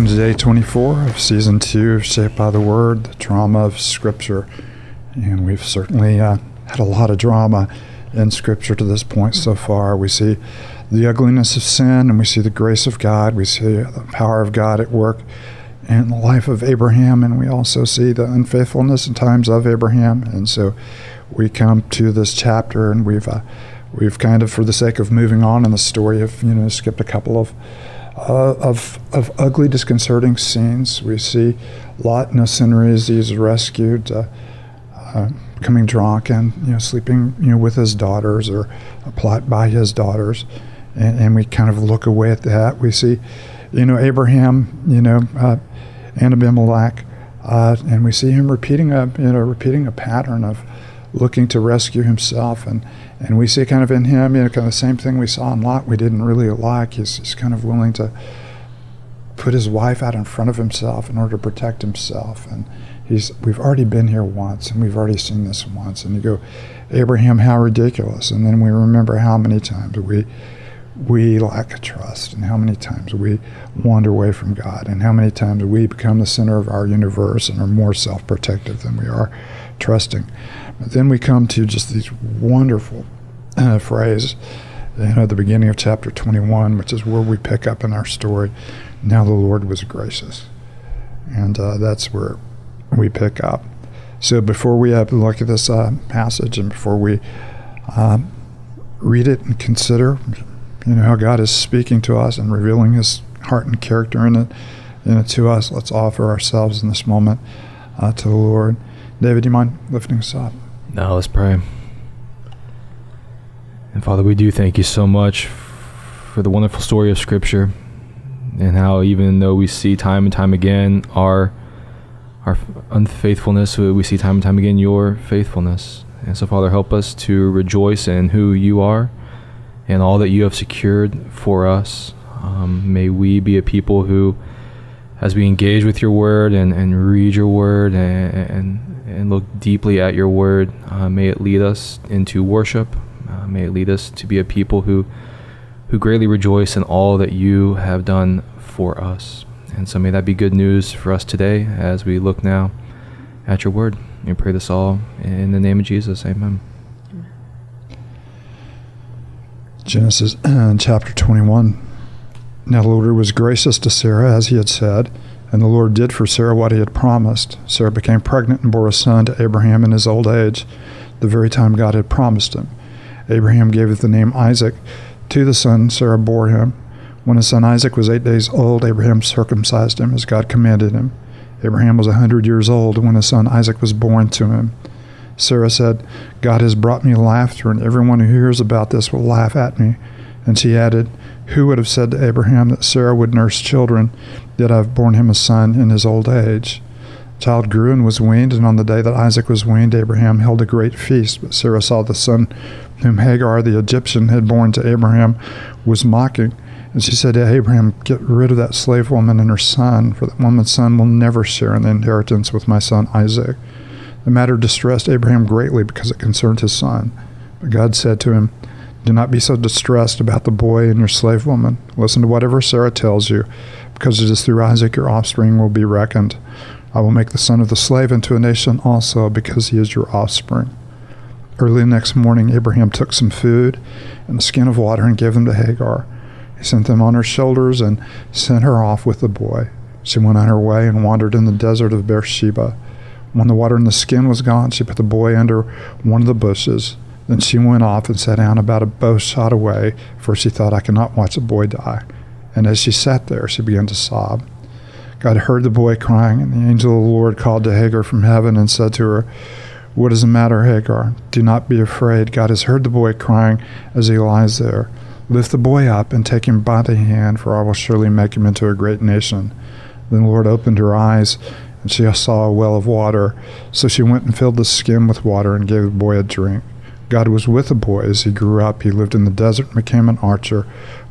Welcome to day 24 of season two of Shaped by the Word, the drama of Scripture. And we've certainly uh, had a lot of drama in Scripture to this point so far. We see the ugliness of sin and we see the grace of God. We see the power of God at work in the life of Abraham, and we also see the unfaithfulness in times of Abraham. And so we come to this chapter and we've. Uh, we've kind of, for the sake of moving on in the story, have you know skipped a couple of uh, of, of ugly, disconcerting scenes. We see Lot sooner is he's rescued, uh, uh, coming drunk and you know sleeping you know with his daughters or a plot by his daughters, and, and, we kind of look away at that. We see, you know, Abraham, you know, uh, and Abimelech, uh, and we see him repeating a you know repeating a pattern of looking to rescue himself and and we see kind of in him, you know, kind of the same thing we saw in Lot. We didn't really like. He's, he's kind of willing to put his wife out in front of himself in order to protect himself. And he's we've already been here once, and we've already seen this once. And you go, Abraham, how ridiculous! And then we remember how many times we we lack trust, and how many times we wander away from God, and how many times we become the center of our universe and are more self-protective than we are trusting. But then we come to just these wonderful uh, phrases, you know, at the beginning of chapter 21, which is where we pick up in our story. Now the Lord was gracious. And uh, that's where we pick up. So before we have to look at this uh, passage and before we um, read it and consider, you know, how God is speaking to us and revealing his heart and character in it, in it to us, let's offer ourselves in this moment uh, to the Lord. David, do you mind lifting us up? Now let's pray. And Father, we do thank you so much for the wonderful story of Scripture and how even though we see time and time again our our unfaithfulness, we see time and time again your faithfulness. And so, Father, help us to rejoice in who you are and all that you have secured for us. Um, may we be a people who, as we engage with your word and, and read your word and, and and look deeply at your word. Uh, may it lead us into worship. Uh, may it lead us to be a people who, who greatly rejoice in all that you have done for us. And so may that be good news for us today as we look now at your word. We pray this all in the name of Jesus. Amen. Genesis chapter 21. Now the Lord was gracious to Sarah as he had said and the Lord did for Sarah what he had promised. Sarah became pregnant and bore a son to Abraham in his old age, the very time God had promised him. Abraham gave the name Isaac to the son Sarah bore him. When his son Isaac was eight days old, Abraham circumcised him as God commanded him. Abraham was a hundred years old when his son Isaac was born to him. Sarah said, God has brought me laughter, and everyone who hears about this will laugh at me. And she added, Who would have said to Abraham that Sarah would nurse children Yet I have borne him a son in his old age. The child grew and was weaned, and on the day that Isaac was weaned, Abraham held a great feast. But Sarah saw the son whom Hagar the Egyptian had borne to Abraham was mocking. And she said to Abraham, Get rid of that slave woman and her son, for that woman's son will never share in the inheritance with my son Isaac. The matter distressed Abraham greatly because it concerned his son. But God said to him, Do not be so distressed about the boy and your slave woman. Listen to whatever Sarah tells you because it is through Isaac your offspring will be reckoned. I will make the son of the slave into a nation also, because he is your offspring. Early next morning, Abraham took some food and a skin of water and gave them to Hagar. He sent them on her shoulders and sent her off with the boy. She went on her way and wandered in the desert of Beersheba. When the water in the skin was gone, she put the boy under one of the bushes. Then she went off and sat down about a bow shot away, for she thought, I cannot watch a boy die and as she sat there, she began to sob. God heard the boy crying, and the angel of the Lord called to Hagar from heaven and said to her, What is the matter, Hagar? Do not be afraid. God has heard the boy crying as he lies there. Lift the boy up and take him by the hand, for I will surely make him into a great nation. Then the Lord opened her eyes, and she saw a well of water. So she went and filled the skin with water and gave the boy a drink. God was with the boy as he grew up. He lived in the desert and became an archer.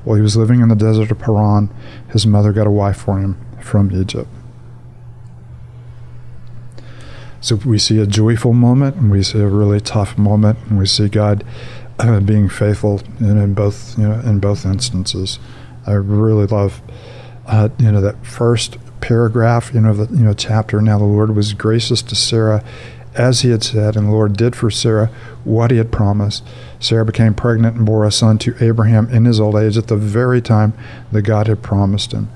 While he was living in the desert of Paran, his mother got a wife for him from Egypt. So we see a joyful moment, and we see a really tough moment, and we see God uh, being faithful in, in, both you know in both instances. I really love uh, you know, that first paragraph, you know, the you know chapter. Now the Lord was gracious to Sarah, as He had said, and the Lord did for Sarah what He had promised. Sarah became pregnant and bore a son to Abraham in his old age at the very time that God had promised him.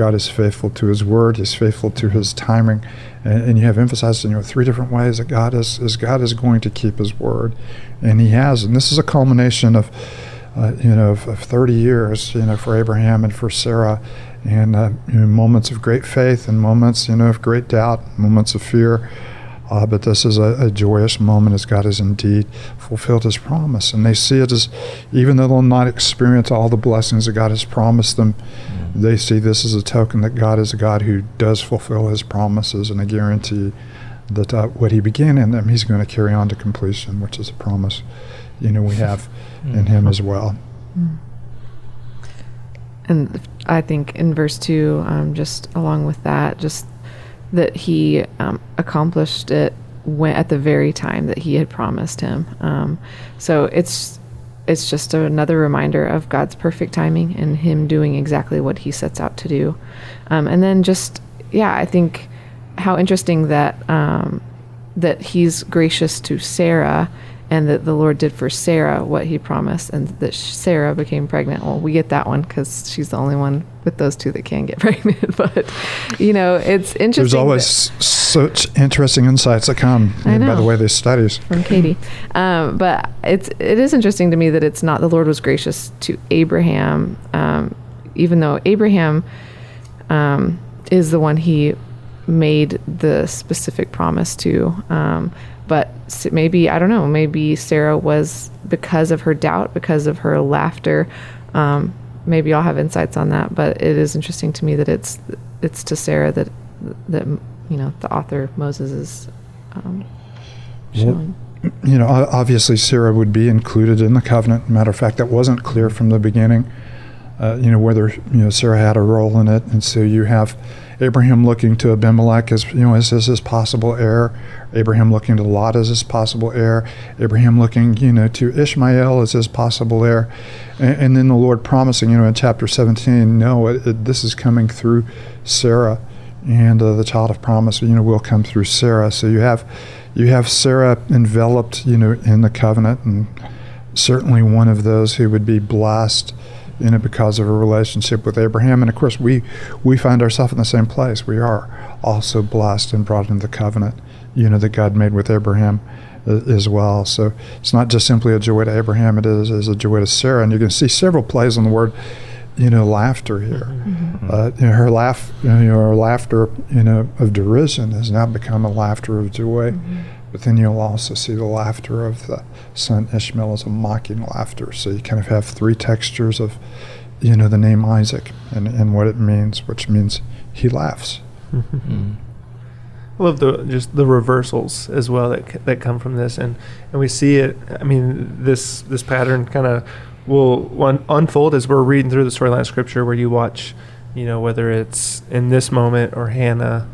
God is faithful to His word. He's faithful to His timing, and, and you have emphasized in you know three different ways that God is, is God is going to keep His word, and He has. And this is a culmination of uh, you know of, of, 30 years you know for Abraham and for Sarah, and uh, you know, moments of great faith and moments you know of great doubt, moments of fear. Uh, but this is a, a, joyous moment as God has indeed fulfilled his promise. And they see it as, even though they'll not experience all the blessings that God has promised them, mm-hmm. they see this as a token that God is a God who does fulfill his promises and a guarantee that uh, what he began in them, he's going to carry on to completion, which is a promise, you know, we have mm-hmm. in him as well. Mm-hmm. And I think in verse 2, um, just along with that, just that he um, accomplished it when, at the very time that he had promised him. Um, so it's it's just another reminder of God's perfect timing and Him doing exactly what He sets out to do. Um, and then just yeah, I think how interesting that um, that He's gracious to Sarah and that the Lord did for Sarah what he promised, and that Sarah became pregnant. Well, we get that one because she's the only one with those two that can get pregnant. but, you know, it's interesting. There's always that, such interesting insights that come by the way they studies. From Katie. Um, but it's, it is interesting to me that it's not the Lord was gracious to Abraham, um, even though Abraham um, is the one he made the specific promise to. Um, but maybe I don't know. Maybe Sarah was because of her doubt, because of her laughter. Um, maybe I'll have insights on that. But it is interesting to me that it's it's to Sarah that that you know the author Moses is um, showing. Well, you know, obviously Sarah would be included in the covenant. Matter of fact, that wasn't clear from the beginning. Uh, you know whether you know Sarah had a role in it, and so you have Abraham looking to Abimelech as you know as, his possible heir, Abraham looking to Lot as his possible heir, Abraham looking you know to Ishmael as his possible heir, and, and then the Lord promising you know in chapter 17, no, it, it, this is coming through Sarah, and uh, the child of promise you know will come through Sarah. So you have you have Sarah enveloped you know in the covenant and certainly one of those who would be blessed in it because of a relationship with Abraham. And of course, we, we find ourselves in the same place. We are also blessed and brought into the covenant, you know, that God made with Abraham uh, as well. So it's not just simply a joy to Abraham, it is, is a joy to Sarah. And you can see several plays on the word, you know, laughter here. Mm-hmm. Uh, you know, her laugh, you know, her laughter, you know, of derision has now become a laughter of joy. Mm-hmm but then you'll also see the laughter of the son Ishmael as a mocking laughter. So you kind of have three textures of, you know, the name Isaac and, and what it means, which means he laughs. Mm-hmm. I love the just the reversals as well that that come from this, and and we see it. I mean, this this pattern kind of will un- unfold as we're reading through the storyline of scripture, where you watch, you know, whether it's in this moment or Hannah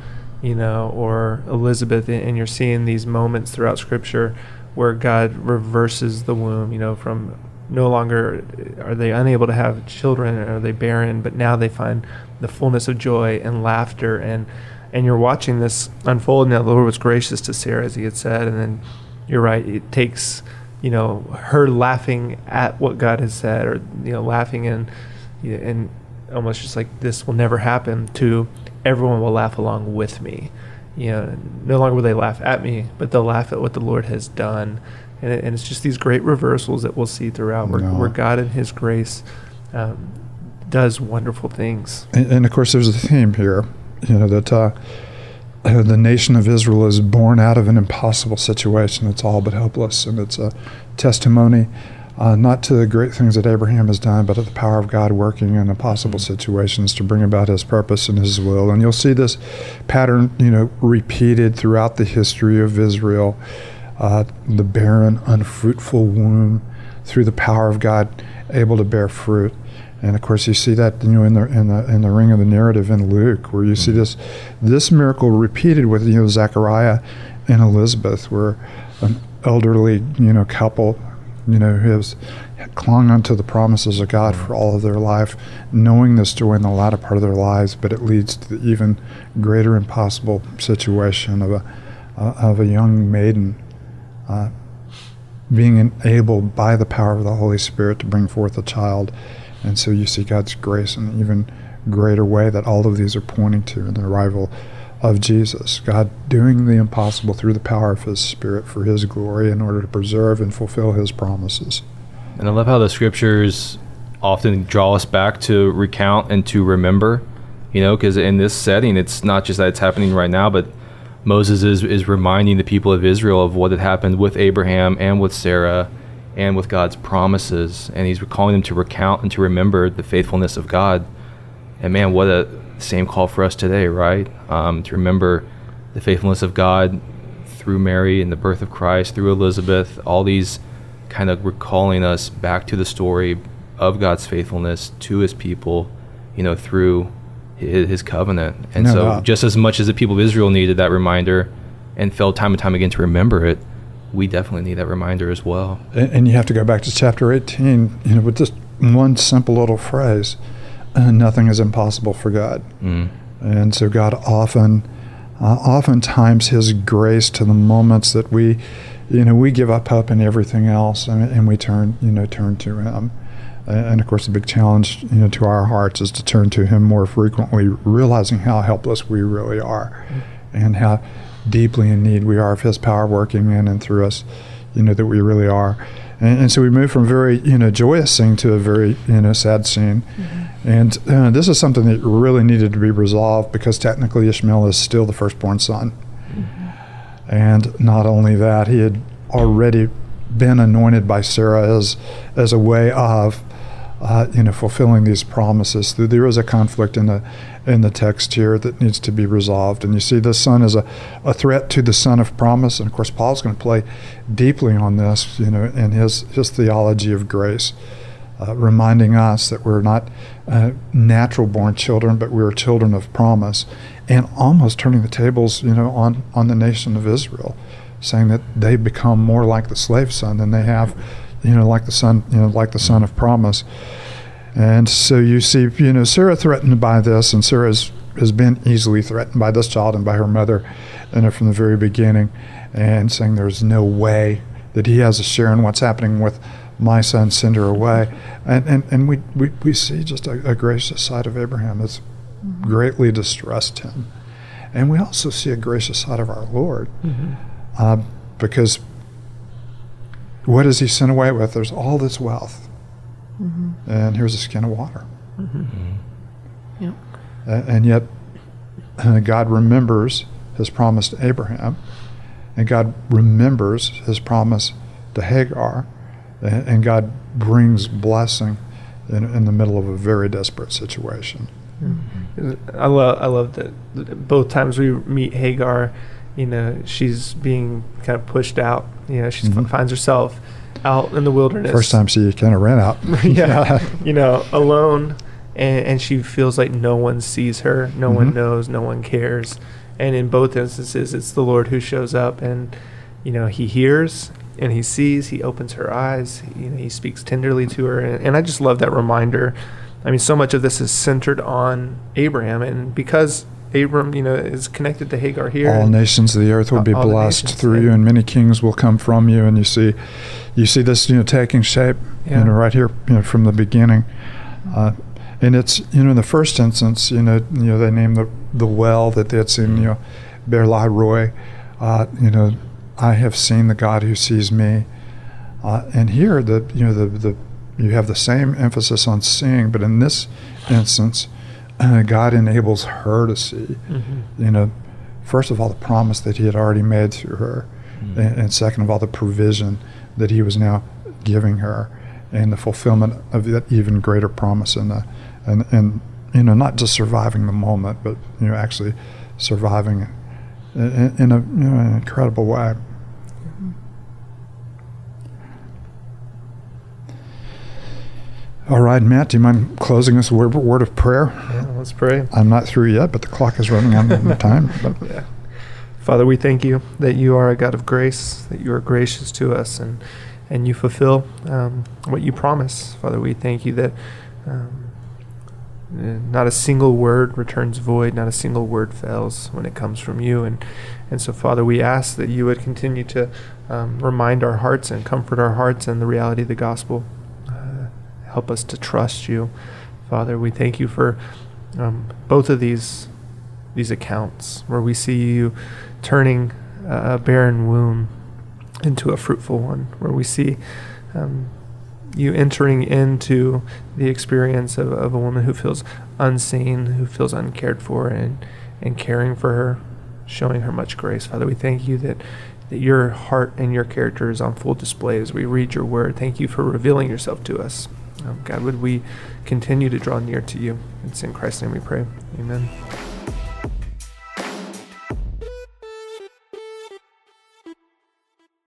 you know, or Elizabeth, and you're seeing these moments throughout Scripture where God reverses the womb, you know, from no longer uh, are they unable to have children or are they barren, but now they find the fullness of joy and laughter and and you're watching this unfold. Now the Lord was gracious to Sarah, as He had said, and then you're right. It takes you know her laughing at what God has said, or you know laughing and and almost just like this will never happen to everyone will laugh along with me. You know, no longer will they laugh at me, but they'll laugh at what the Lord has done. And, it, and it's just these great reversals that we'll see throughout where, no. where God in His grace um, does wonderful things. And, and, of course, there's a theme here, you know, that uh, the nation of Israel is born out of an impossible situation. It's all but hopeless. And it's a testimony uh, not to the great things that Abraham has done, but to the power of God working in impossible situations to bring about His purpose and His will. And you'll see this pattern, you know, repeated throughout the history of Israel. Uh, the barren, unfruitful womb, through the power of God, able to bear fruit. And of course, you see that you know in the in the in the ring of the narrative in Luke, where you mm-hmm. see this this miracle repeated with you know Zechariah and Elizabeth, where an elderly you know couple you know, who has clung unto the promises of God for all of their life, knowing this joy in the latter part of their lives, but it leads to the even greater impossible situation of a uh, of a young maiden uh, being enabled by the power of the Holy Spirit to bring forth a child. And so you see God's grace in an even greater way that all of these are pointing to in the arrival of Jesus. God doing the impossible through the power of His Spirit for His glory in order to preserve and fulfill His promises. And I love how the scriptures often draw us back to recount and to remember, you know, because in this setting, it's not just that it's happening right now, but Moses is, is reminding the people of Israel of what had happened with Abraham and with Sarah and with God's promises. And he's calling them to recount and to remember the faithfulness of God. And man, what a same call for us today, right? Um, to remember the faithfulness of God through Mary and the birth of Christ, through Elizabeth, all these kind of recalling us back to the story of God's faithfulness to his people, you know, through his, covenant. And no so, just as much as the people of Israel needed that reminder and felt time and time again to remember it, we definitely need that reminder as well. And, and you have to go back to chapter 18, you know, with just one simple little phrase nothing is impossible for God. Mm. And so, God often, uh, oftentimes, His grace to the moments that we, you know, we give up hope and everything else, and, and we turn, you know, turn to Him and of course the big challenge you know to our hearts is to turn to him more frequently realizing how helpless we really are and how deeply in need we are of his power working in and through us you know that we really are and, and so we move from very you know joyous scene to a very you know sad scene mm-hmm. and uh, this is something that really needed to be resolved because technically ishmael is still the firstborn son mm-hmm. and not only that he had already been anointed by Sarah as as a way of uh, you know, fulfilling these promises. There is a conflict in the in the text here that needs to be resolved. And you see, the son is a, a threat to the son of promise. And of course, Paul's going to play deeply on this, you know, in his his theology of grace, uh, reminding us that we're not uh, natural born children, but we're children of promise, and almost turning the tables, you know, on on the nation of Israel, saying that they've become more like the slave son than they have you know, like the son, you know, like the son of promise. And so you see, you know, Sarah threatened by this, and Sarah has, been easily threatened by this child and by her mother, you know, from the very beginning, and saying there's no way that he has a share in what's happening with my son. Send her away, and and, and we, we, we see just a, a gracious side of Abraham that's mm-hmm. greatly distressed him, and we also see a gracious side of our Lord, mm-hmm. uh, because what does he send away with? There's all this wealth. Mm-hmm. And here's a skin of water. Mm-hmm. mm-hmm. Yep. and yet, God remembers his promise to Abraham, and God remembers his promise to Hagar, and, and God brings blessing in, in, the middle of a very desperate situation. Mm-hmm. I love I love that both times we meet Hagar, you know, she's being kind of pushed out you know, she mm-hmm. finds herself out in the wilderness. First time she kind of ran out. yeah, you know, alone, and, and, she feels like no one sees her, no mm-hmm. one knows, no one cares. And in both instances, it's the Lord who shows up, and you know, He hears and He sees. He opens her eyes. You know, He speaks tenderly to her, and, and I just love that reminder. I mean, so much of this is centered on Abraham, and because Abram, you know, is connected to Hagar here. All nations of the earth will be blessed through you, and many kings will come from you. And you see, you see this, you know, taking shape, yeah. you know, right here, you know, from the beginning. Uh, and it's, you know, in the first instance, you know, you know, they named the the well that they had seen, you know, Beer Lahai Roi. Uh, you know, I have seen the God who sees me. Uh, and here, the you know the the you have the same emphasis on seeing, but in this instance, God enables her to see, mm-hmm. you know, first of all, the promise that He had already made through her, mm-hmm. and, and, second of all, the provision that He was now giving her, and the fulfillment of that even greater promise, and and and you know, not just surviving the moment, but you know, actually surviving in, in a you know, an incredible way. All right, Matt, do you mind closing us with a word of prayer? Yeah, let's pray. I'm not through yet, but the clock is running out of time. But. Yeah. Father, we thank you that you are a God of grace, that you are gracious to us, and and you fulfill um, what you promise. Father, we thank you that um, not a single word returns void, not a single word fails when it comes from you. And, and so, Father, we ask that you would continue to um, remind our hearts and comfort our hearts in the reality of the gospel. Help us to trust you. Father, we thank you for um, both of these these accounts where we see you turning a barren womb into a fruitful one, where we see um, you entering into the experience of, of a woman who feels unseen, who feels uncared for, and, and caring for her, showing her much grace. Father, we thank you that, that your heart and your character is on full display as we read your word. Thank you for revealing yourself to us. God, would we continue to draw near to you? It's in Christ's name we pray. Amen.